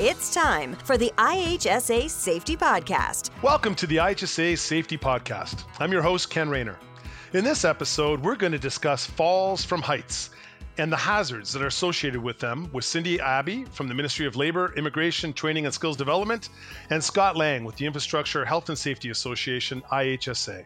It's time for the IHSA Safety Podcast. Welcome to the IHSA Safety Podcast. I'm your host, Ken Rayner. In this episode, we're going to discuss falls from heights and the hazards that are associated with them with Cindy Abbey from the Ministry of Labor, Immigration, Training and Skills Development, and Scott Laing with the Infrastructure Health and Safety Association, IHSA.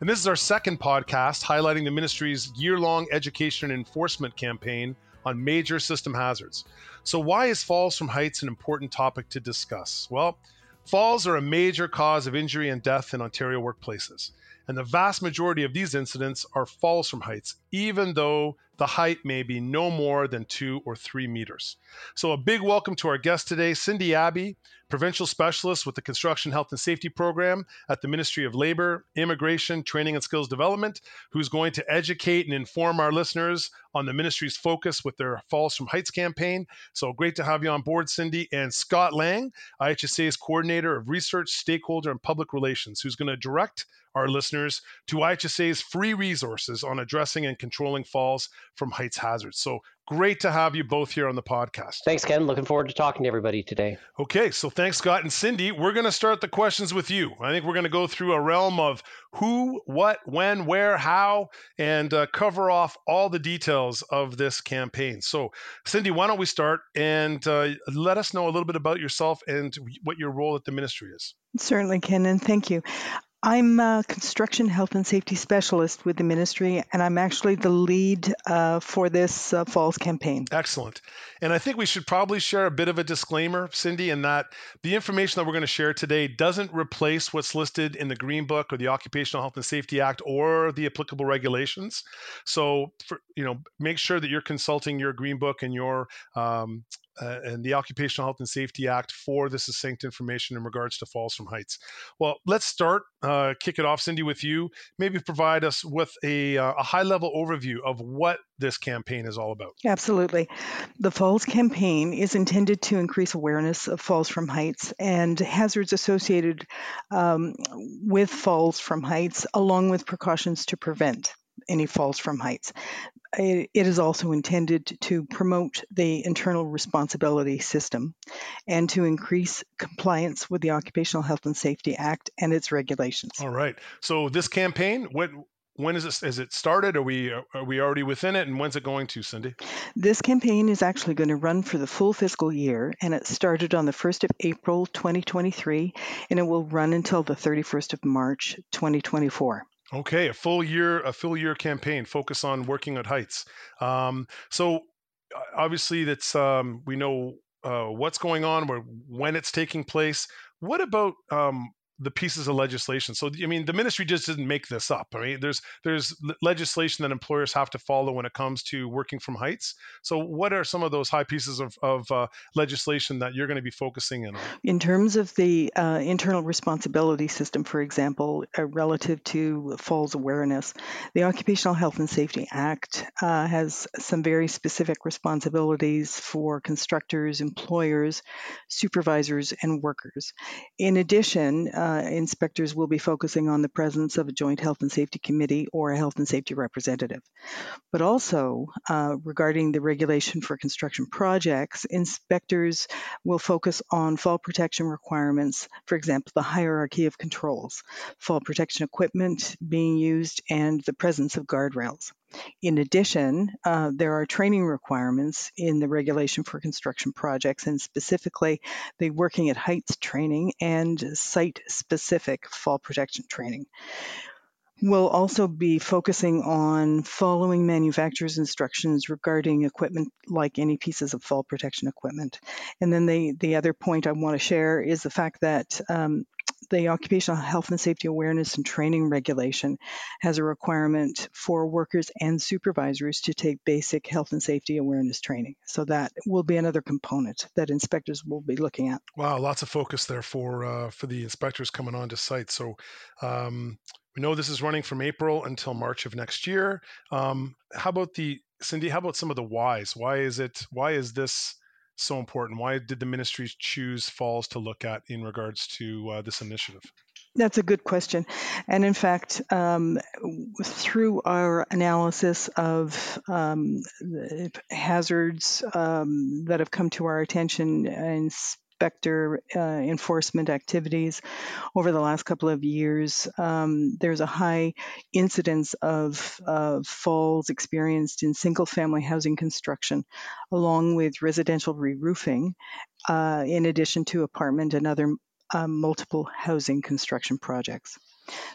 And this is our second podcast highlighting the ministry's year long education and enforcement campaign on major system hazards. So, why is falls from heights an important topic to discuss? Well, falls are a major cause of injury and death in Ontario workplaces. And the vast majority of these incidents are falls from heights, even though the height may be no more than two or three meters. So, a big welcome to our guest today, Cindy Abbey, provincial specialist with the Construction Health and Safety Program at the Ministry of Labor, Immigration, Training and Skills Development, who's going to educate and inform our listeners on the ministry's focus with their Falls from Heights campaign. So, great to have you on board, Cindy. And Scott Laing, IHSA's coordinator of research, stakeholder, and public relations, who's going to direct our listeners to IHSA's free resources on addressing and controlling falls from heights hazards. So great to have you both here on the podcast. Thanks, Ken. Looking forward to talking to everybody today. Okay, so thanks, Scott and Cindy. We're going to start the questions with you. I think we're going to go through a realm of who, what, when, where, how, and uh, cover off all the details of this campaign. So, Cindy, why don't we start and uh, let us know a little bit about yourself and what your role at the ministry is? Certainly, Ken, and thank you. I'm a construction health and safety specialist with the ministry, and I'm actually the lead uh, for this uh, Falls campaign. Excellent. And I think we should probably share a bit of a disclaimer, Cindy, in that the information that we're going to share today doesn't replace what's listed in the Green Book or the Occupational Health and Safety Act or the applicable regulations. So, for, you know, make sure that you're consulting your Green Book and your um, uh, and the Occupational Health and Safety Act for the succinct information in regards to falls from heights. Well, let's start, uh, kick it off, Cindy, with you. Maybe provide us with a, uh, a high level overview of what this campaign is all about. Absolutely. The Falls campaign is intended to increase awareness of falls from heights and hazards associated um, with falls from heights, along with precautions to prevent any falls from heights. It is also intended to promote the internal responsibility system and to increase compliance with the Occupational Health and Safety Act and its regulations. All right. So this campaign, what when is it is it started? Are we are we already within it? And when's it going to, Cindy? This campaign is actually going to run for the full fiscal year, and it started on the first of April, 2023, and it will run until the 31st of March, 2024. Okay, a full year, a full year campaign, focus on working at heights. Um, so obviously, that's um, we know uh, what's going on, where when it's taking place. What about um, the pieces of legislation. So I mean, the ministry just didn't make this up. I mean, there's there's legislation that employers have to follow when it comes to working from heights. So what are some of those high pieces of, of uh, legislation that you're going to be focusing in on? In terms of the uh, internal responsibility system, for example, uh, relative to falls awareness, the Occupational Health and Safety Act uh, has some very specific responsibilities for constructors, employers, supervisors, and workers. In addition uh, inspectors will be focusing on the presence of a joint health and safety committee or a health and safety representative. But also, uh, regarding the regulation for construction projects, inspectors will focus on fall protection requirements, for example, the hierarchy of controls, fall protection equipment being used, and the presence of guardrails. In addition, uh, there are training requirements in the regulation for construction projects, and specifically the working at heights training and site specific fall protection training. We'll also be focusing on following manufacturer's instructions regarding equipment like any pieces of fall protection equipment. And then the, the other point I want to share is the fact that um, the Occupational Health and Safety Awareness and Training Regulation has a requirement for workers and supervisors to take basic health and safety awareness training. So that will be another component that inspectors will be looking at. Wow, lots of focus there for uh, for the inspectors coming onto site. So um, we know this is running from April until March of next year. Um, how about the Cindy? How about some of the whys? Why is it? Why is this? So important? Why did the ministries choose falls to look at in regards to uh, this initiative? That's a good question. And in fact, um, through our analysis of um, hazards um, that have come to our attention, and inspector uh, enforcement activities over the last couple of years, um, there's a high incidence of uh, falls experienced in single family housing construction, along with residential re roofing, uh, in addition to apartment and other uh, multiple housing construction projects.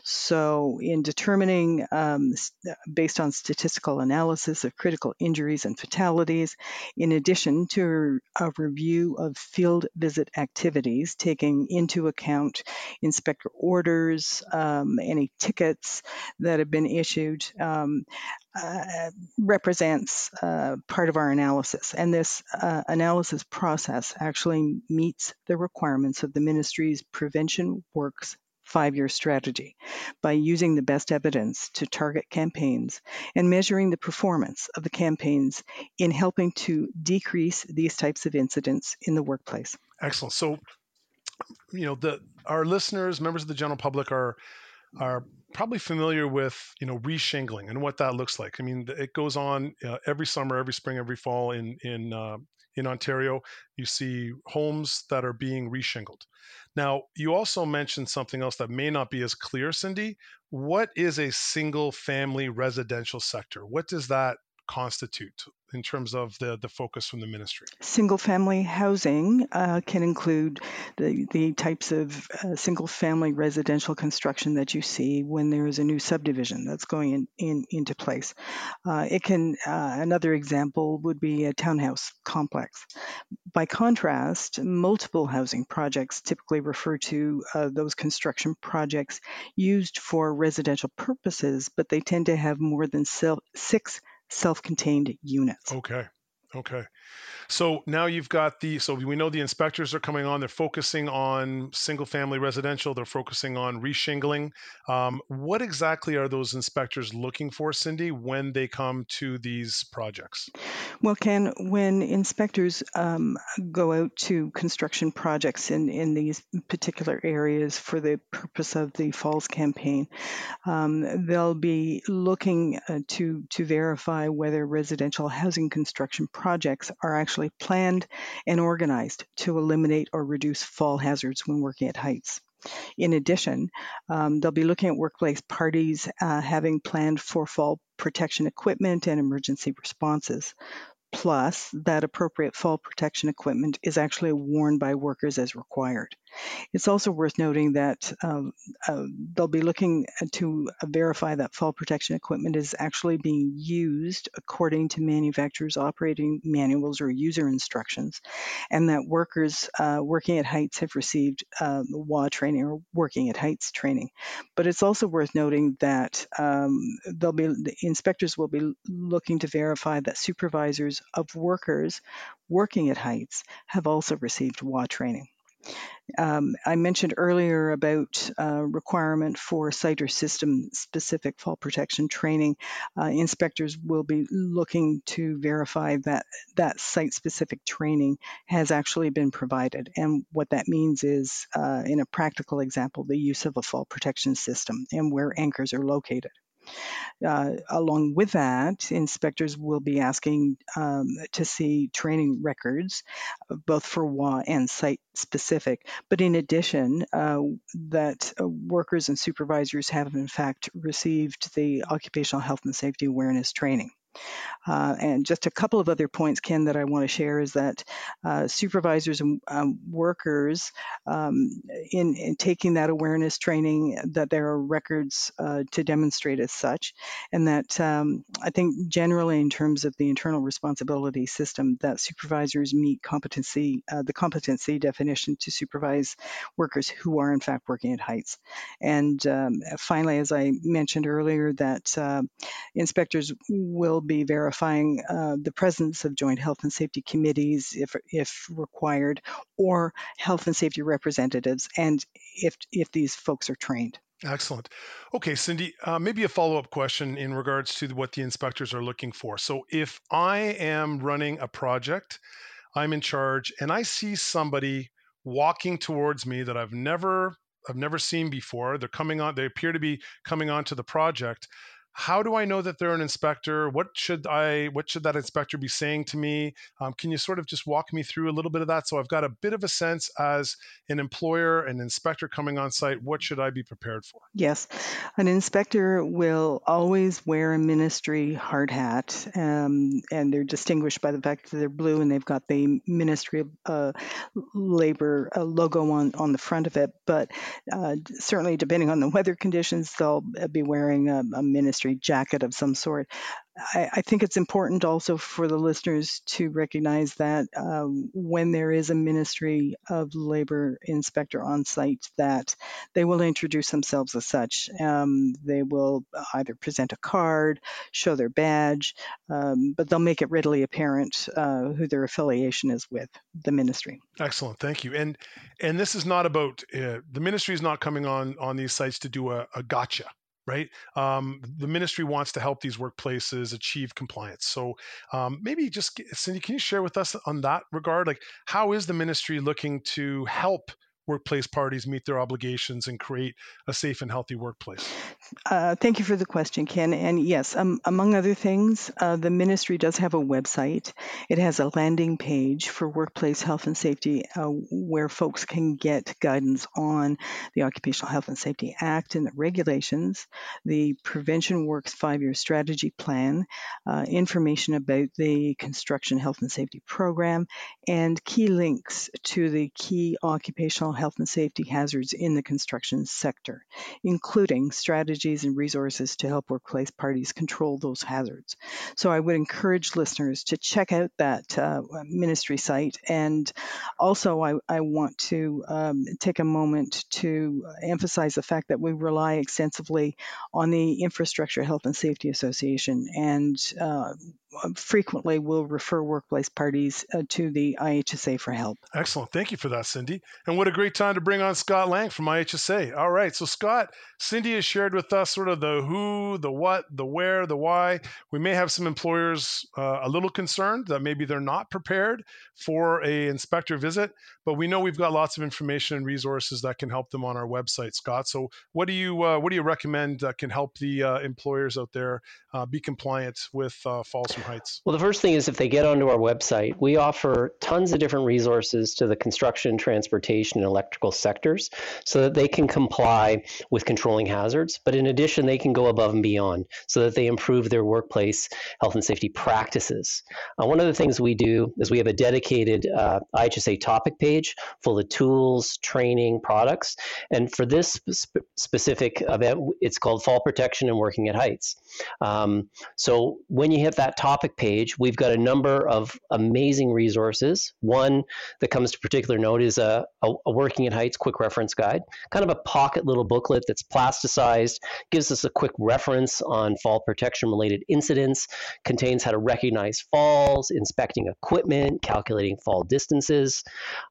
So, in determining, um, based on statistical analysis of critical injuries and fatalities, in addition to a review of field visit activities, taking into account inspector orders, um, any tickets that have been issued, um, uh, represents uh, part of our analysis. And this uh, analysis process actually meets the requirements of the ministry's Prevention Works five year strategy by using the best evidence to target campaigns and measuring the performance of the campaigns in helping to decrease these types of incidents in the workplace. Excellent. So, you know, the our listeners, members of the general public are are probably familiar with you know reshingling and what that looks like. I mean, it goes on uh, every summer, every spring, every fall in in uh, in Ontario. You see homes that are being reshingled. Now, you also mentioned something else that may not be as clear, Cindy. What is a single family residential sector? What does that constitute in terms of the, the focus from the ministry? Single family housing uh, can include the, the types of uh, single family residential construction that you see when there is a new subdivision that's going in, in into place. Uh, it can, uh, another example would be a townhouse complex. By contrast, multiple housing projects typically refer to uh, those construction projects used for residential purposes, but they tend to have more than six self-contained units. Okay. Okay. So now you've got the so we know the inspectors are coming on. They're focusing on single family residential. They're focusing on reshingling. Um, what exactly are those inspectors looking for, Cindy, when they come to these projects? Well, Ken, when inspectors um, go out to construction projects in in these particular areas for the purpose of the Falls campaign, um, they'll be looking uh, to to verify whether residential housing construction projects are actually planned and organized to eliminate or reduce fall hazards when working at heights. In addition, um, they'll be looking at workplace parties uh, having planned for fall protection equipment and emergency responses plus that appropriate fall protection equipment is actually worn by workers as required. It's also worth noting that um, uh, they'll be looking to verify that fall protection equipment is actually being used according to manufacturers' operating manuals or user instructions, and that workers uh, working at heights have received uh, WA training or working at heights training. But it's also worth noting that um, they'll be the inspectors will be looking to verify that supervisors of workers working at heights have also received WA training. Um, I mentioned earlier about uh, requirement for site or system specific fall protection training. Uh, inspectors will be looking to verify that that site specific training has actually been provided. And what that means is, uh, in a practical example, the use of a fall protection system and where anchors are located. Uh, along with that, inspectors will be asking um, to see training records, uh, both for WA and site specific. But in addition, uh, that uh, workers and supervisors have in fact received the occupational health and safety awareness training. Uh, and just a couple of other points, Ken, that I want to share is that uh, supervisors and um, workers, um, in, in, taking that awareness training, that there are records uh, to demonstrate as such, and that um, I think generally in terms of the internal responsibility system, that supervisors meet competency, uh, the competency definition to supervise workers who are in fact working at heights. And um, finally, as I mentioned earlier, that uh, inspectors will be verifying uh, the presence of joint health and safety committees if, if required, or health and safety representatives, and if, if these folks are trained. Excellent. Okay, Cindy, uh, maybe a follow up question in regards to what the inspectors are looking for. So, if I am running a project, I'm in charge, and I see somebody walking towards me that I've never I've never seen before. They're coming on. They appear to be coming onto the project how do I know that they're an inspector? What should I what should that inspector be saying to me? Um, can you sort of just walk me through a little bit of that so I've got a bit of a sense as an employer, an inspector coming on site, what should I be prepared for? Yes, an inspector will always wear a ministry hard hat, um, and they're distinguished by the fact that they're blue and they've got the Ministry of uh, Labor uh, logo on on the front of it. But uh, certainly, depending on the weather conditions, they'll be wearing a, a ministry jacket of some sort. I, I, think it's important also for the listeners to recognize that um, when there is a Ministry of Labor inspector on site, that they will introduce themselves as such. Um, they will either present a card, show their badge, um, but they'll make it readily apparent uh, who their affiliation is with the ministry. Excellent, thank you. And and this is not about uh, the ministry is not coming on on these sites to do a, a gotcha right? Um, the ministry wants to help these workplaces achieve compliance. So um, maybe just, Cindy, can you share with us on that regard? Like, how is the ministry looking to help workplace parties meet their obligations and create a safe and healthy workplace? Uh, thank you for the question, Ken. And yes, um, among other things, uh, the ministry does have a website. It has a landing page for workplace health and safety uh, where folks can get guidance on the Occupational Health and Safety Act and the regulations, the Prevention Works five year strategy plan, uh, information about the Construction Health and Safety Program, and key links to the key occupational health and safety hazards in the construction sector, including strategies and resources to help workplace parties control those hazards. So I would encourage listeners to check out that uh, ministry site. And also, I, I want to um, take a moment to emphasize the fact that we rely extensively on the Infrastructure Health and Safety Association and uh, frequently will refer workplace parties uh, to the IHSA for help. Excellent. Thank you for that, Cindy. And what a great time to bring on Scott Laing from IHSA. All right. So, Scott, Cindy has shared with us sort of the who, the what, the where, the why. We may have some employers uh, a little concerned that maybe they're not prepared for a inspector visit, but we know we've got lots of information and resources that can help them on our website, Scott. So, what do you uh, what do you recommend that can help the uh, employers out there uh, be compliant with uh, From Heights? Well, the first thing is if they get onto our website, we offer tons of different resources to the construction, transportation, and electrical sectors, so that they can comply with controlling hazards. But in addition, they can go above and beyond, so that they improve their workplace health and safety practices. Uh, one of the things we do is we have a dedicated uh, IHSA topic page full of tools, training, products. And for this sp- specific event, it's called Fall Protection and Working at Heights. Um, so when you hit that topic page, we've got a number of amazing resources. One that comes to particular note is a, a, a Working at Heights quick reference guide, kind of a pocket little booklet that's plasticized, gives us a quick reference on fall protection related incidents, contains how to recognize falls, inspecting equipment, calculating fall distances.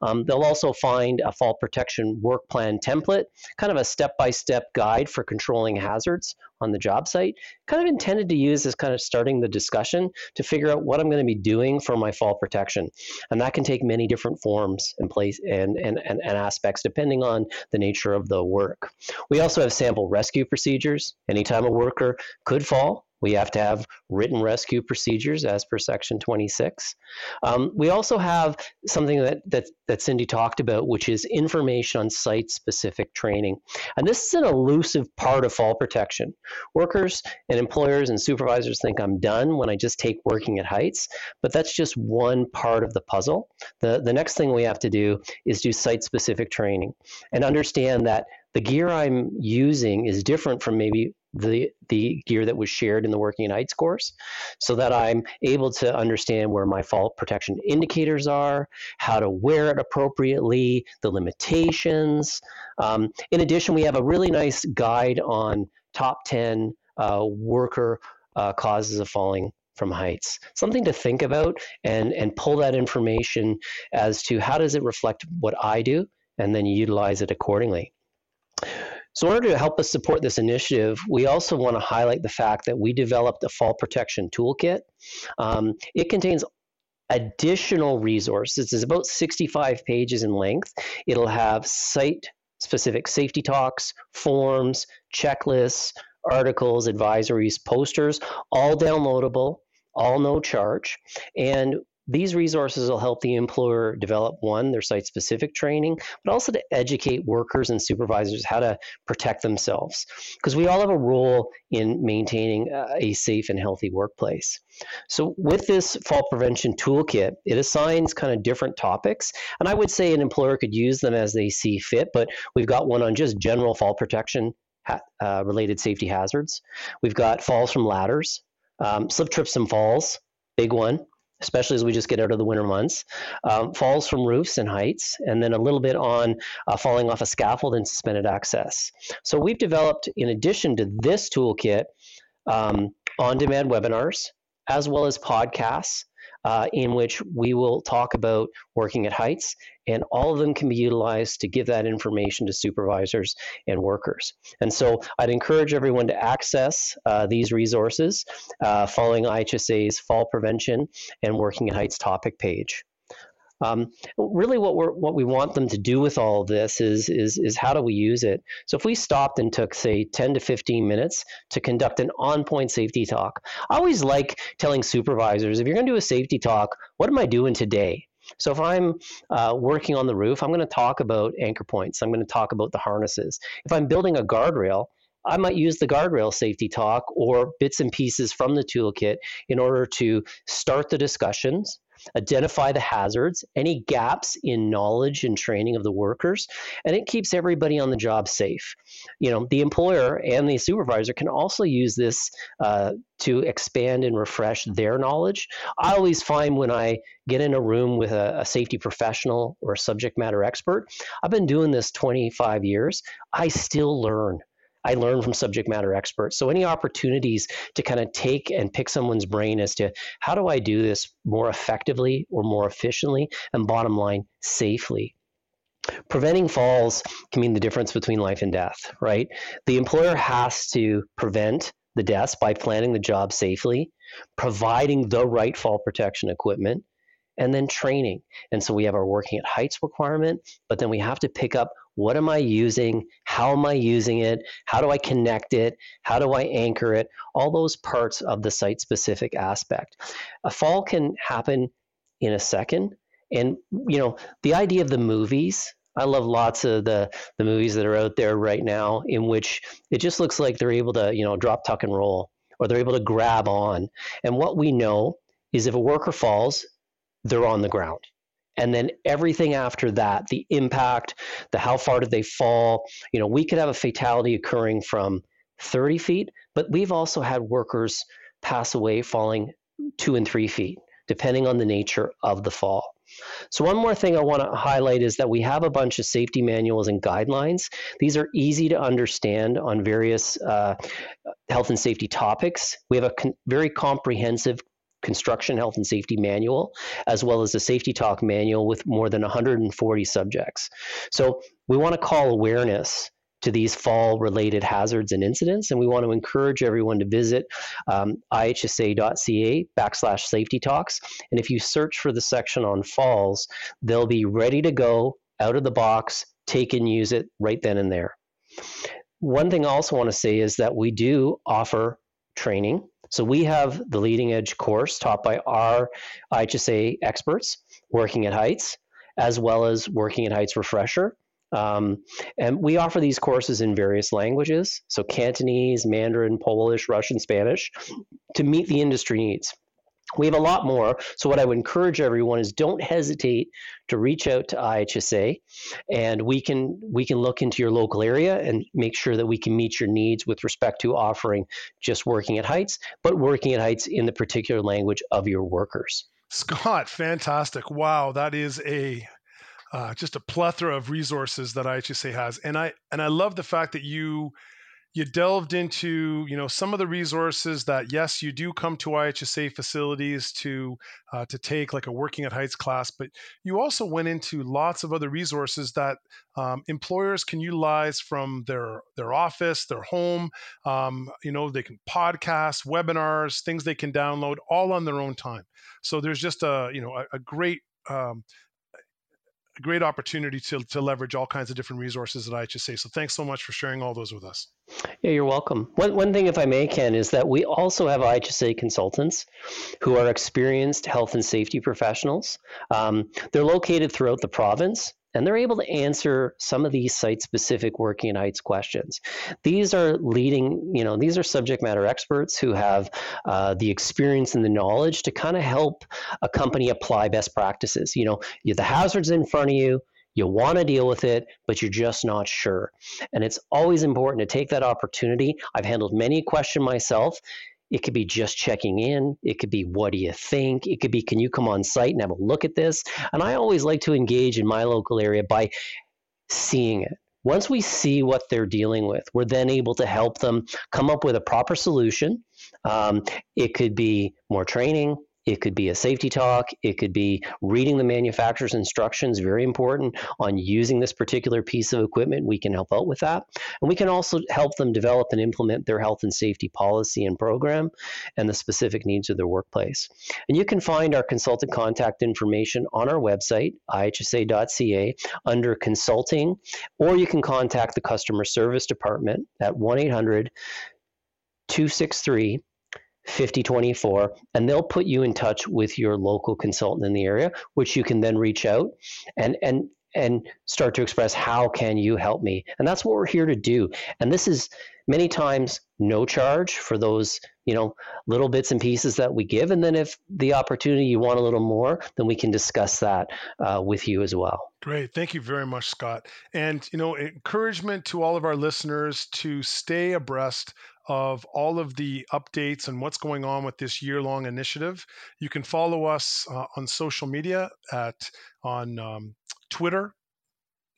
Um, they'll also find a fall protection work plan template, kind of a step by step guide for controlling hazards on the job site, kind of intended to use as kind of starting the discussion to figure out what I'm going to be doing for my fall protection. And that can take many different forms and place and, and, and, and aspects depending on the nature of the work. We also have sample rescue procedures. Anytime a worker could fall, we have to have written rescue procedures as per Section 26. Um, we also have something that, that, that Cindy talked about, which is information on site specific training. And this is an elusive part of fall protection. Workers and employers and supervisors think I'm done when I just take working at heights, but that's just one part of the puzzle. The, the next thing we have to do is do site specific training and understand that the gear I'm using is different from maybe the the gear that was shared in the working at heights course so that i'm able to understand where my fall protection indicators are how to wear it appropriately the limitations. Um, in addition we have a really nice guide on top 10 uh, worker uh, causes of falling from heights. Something to think about and and pull that information as to how does it reflect what i do and then utilize it accordingly so, in order to help us support this initiative, we also want to highlight the fact that we developed a fall protection toolkit. Um, it contains additional resources. It's about 65 pages in length. It'll have site specific safety talks, forms, checklists, articles, advisories, posters, all downloadable, all no charge. And these resources will help the employer develop one, their site specific training, but also to educate workers and supervisors how to protect themselves. Because we all have a role in maintaining a safe and healthy workplace. So, with this fall prevention toolkit, it assigns kind of different topics. And I would say an employer could use them as they see fit, but we've got one on just general fall protection uh, related safety hazards. We've got falls from ladders, um, slip, trips, and falls, big one especially as we just get out of the winter months. Um, falls from roofs and heights, and then a little bit on uh, falling off a scaffold and suspended access. So we've developed, in addition to this toolkit, um, on-demand webinars as well as podcasts uh, in which we will talk about working at heights, and all of them can be utilized to give that information to supervisors and workers. And so I'd encourage everyone to access uh, these resources uh, following IHSA's Fall Prevention and Working at Heights topic page. Um, really, what we're what we want them to do with all of this is is is how do we use it? So if we stopped and took say 10 to 15 minutes to conduct an on-point safety talk, I always like telling supervisors if you're going to do a safety talk, what am I doing today? So if I'm uh, working on the roof, I'm going to talk about anchor points. I'm going to talk about the harnesses. If I'm building a guardrail, I might use the guardrail safety talk or bits and pieces from the toolkit in order to start the discussions, identify the hazards, any gaps in knowledge and training of the workers, and it keeps everybody on the job safe. You know, the employer and the supervisor can also use this uh, to expand and refresh their knowledge. I always find when I get in a room with a, a safety professional or a subject matter expert, I've been doing this 25 years, I still learn. I learn from subject matter experts. So any opportunities to kind of take and pick someone's brain as to how do I do this more effectively or more efficiently and bottom line safely. Preventing falls can mean the difference between life and death, right? The employer has to prevent the deaths by planning the job safely, providing the right fall protection equipment, and then training. And so we have our working at heights requirement, but then we have to pick up what am I using? How am I using it? How do I connect it? How do I anchor it? All those parts of the site specific aspect. A fall can happen in a second. And, you know, the idea of the movies, I love lots of the, the movies that are out there right now in which it just looks like they're able to, you know, drop, tuck, and roll, or they're able to grab on. And what we know is if a worker falls, they're on the ground and then everything after that the impact the how far did they fall you know we could have a fatality occurring from 30 feet but we've also had workers pass away falling two and three feet depending on the nature of the fall so, one more thing I want to highlight is that we have a bunch of safety manuals and guidelines. These are easy to understand on various uh, health and safety topics. We have a con- very comprehensive construction health and safety manual, as well as a safety talk manual with more than 140 subjects. So we want to call awareness to these fall related hazards and incidents. And we want to encourage everyone to visit um, ihsa.ca backslash safety talks. And if you search for the section on falls, they'll be ready to go out of the box, take and use it right then and there. One thing I also want to say is that we do offer training so we have the leading edge course taught by our IHSA experts working at Heights, as well as working at Heights refresher. Um, and we offer these courses in various languages, so Cantonese, Mandarin, Polish, Russian, Spanish, to meet the industry needs. We have a lot more. So, what I would encourage everyone is don't hesitate to reach out to IHSA, and we can we can look into your local area and make sure that we can meet your needs with respect to offering just working at heights, but working at heights in the particular language of your workers. Scott, fantastic! Wow, that is a uh, just a plethora of resources that IHSA has, and I and I love the fact that you you delved into you know some of the resources that yes you do come to IHSA facilities to uh, to take like a working at heights class but you also went into lots of other resources that um, employers can utilize from their their office their home um, you know they can podcast webinars things they can download all on their own time. So there's just a you know a, a great um, great opportunity to, to leverage all kinds of different resources at IHSA. So thanks so much for sharing all those with us. Yeah, you're welcome. One, one thing, if I may, Ken, is that we also have IHSA consultants who are experienced health and safety professionals. Um, they're located throughout the province and they're able to answer some of these site specific working in heights questions these are leading you know these are subject matter experts who have uh, the experience and the knowledge to kind of help a company apply best practices you know the hazards in front of you you want to deal with it, but you're just not sure. And it's always important to take that opportunity. I've handled many questions myself. It could be just checking in. It could be, what do you think? It could be, can you come on site and have a look at this? And I always like to engage in my local area by seeing it. Once we see what they're dealing with, we're then able to help them come up with a proper solution. Um, it could be more training, it could be a safety talk. It could be reading the manufacturer's instructions, very important on using this particular piece of equipment. We can help out with that. And we can also help them develop and implement their health and safety policy and program and the specific needs of their workplace. And you can find our consultant contact information on our website, ihsa.ca, under consulting, or you can contact the customer service department at 1 800 263 5024 and they'll put you in touch with your local consultant in the area which you can then reach out and and and start to express how can you help me? And that's what we're here to do. And this is many times no charge for those you know little bits and pieces that we give. And then if the opportunity you want a little more then we can discuss that uh, with you as well. Great. Thank you very much scott. And you know encouragement to all of our listeners to stay abreast of all of the updates and what's going on with this year-long initiative. You can follow us uh, on social media at on um, Twitter,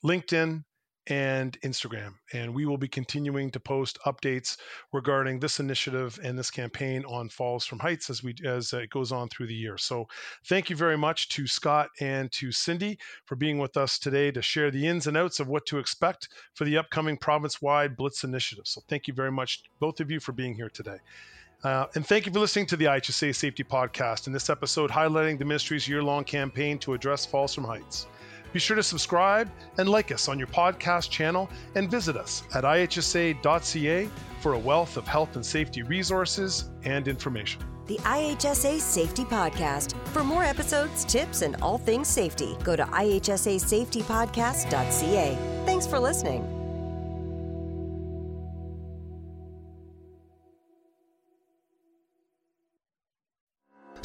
LinkedIn, and Instagram. And we will be continuing to post updates regarding this initiative and this campaign on Falls from Heights as we as it goes on through the year. So thank you very much to Scott and to Cindy for being with us today to share the ins and outs of what to expect for the upcoming province-wide Blitz initiative. So thank you very much, both of you, for being here today. Uh, and thank you for listening to the IHSA Safety Podcast in this episode highlighting the ministry's year long campaign to address falls from heights. Be sure to subscribe and like us on your podcast channel and visit us at ihsa.ca for a wealth of health and safety resources and information. The IHSA Safety Podcast. For more episodes, tips, and all things safety, go to ihsasafetypodcast.ca. Thanks for listening.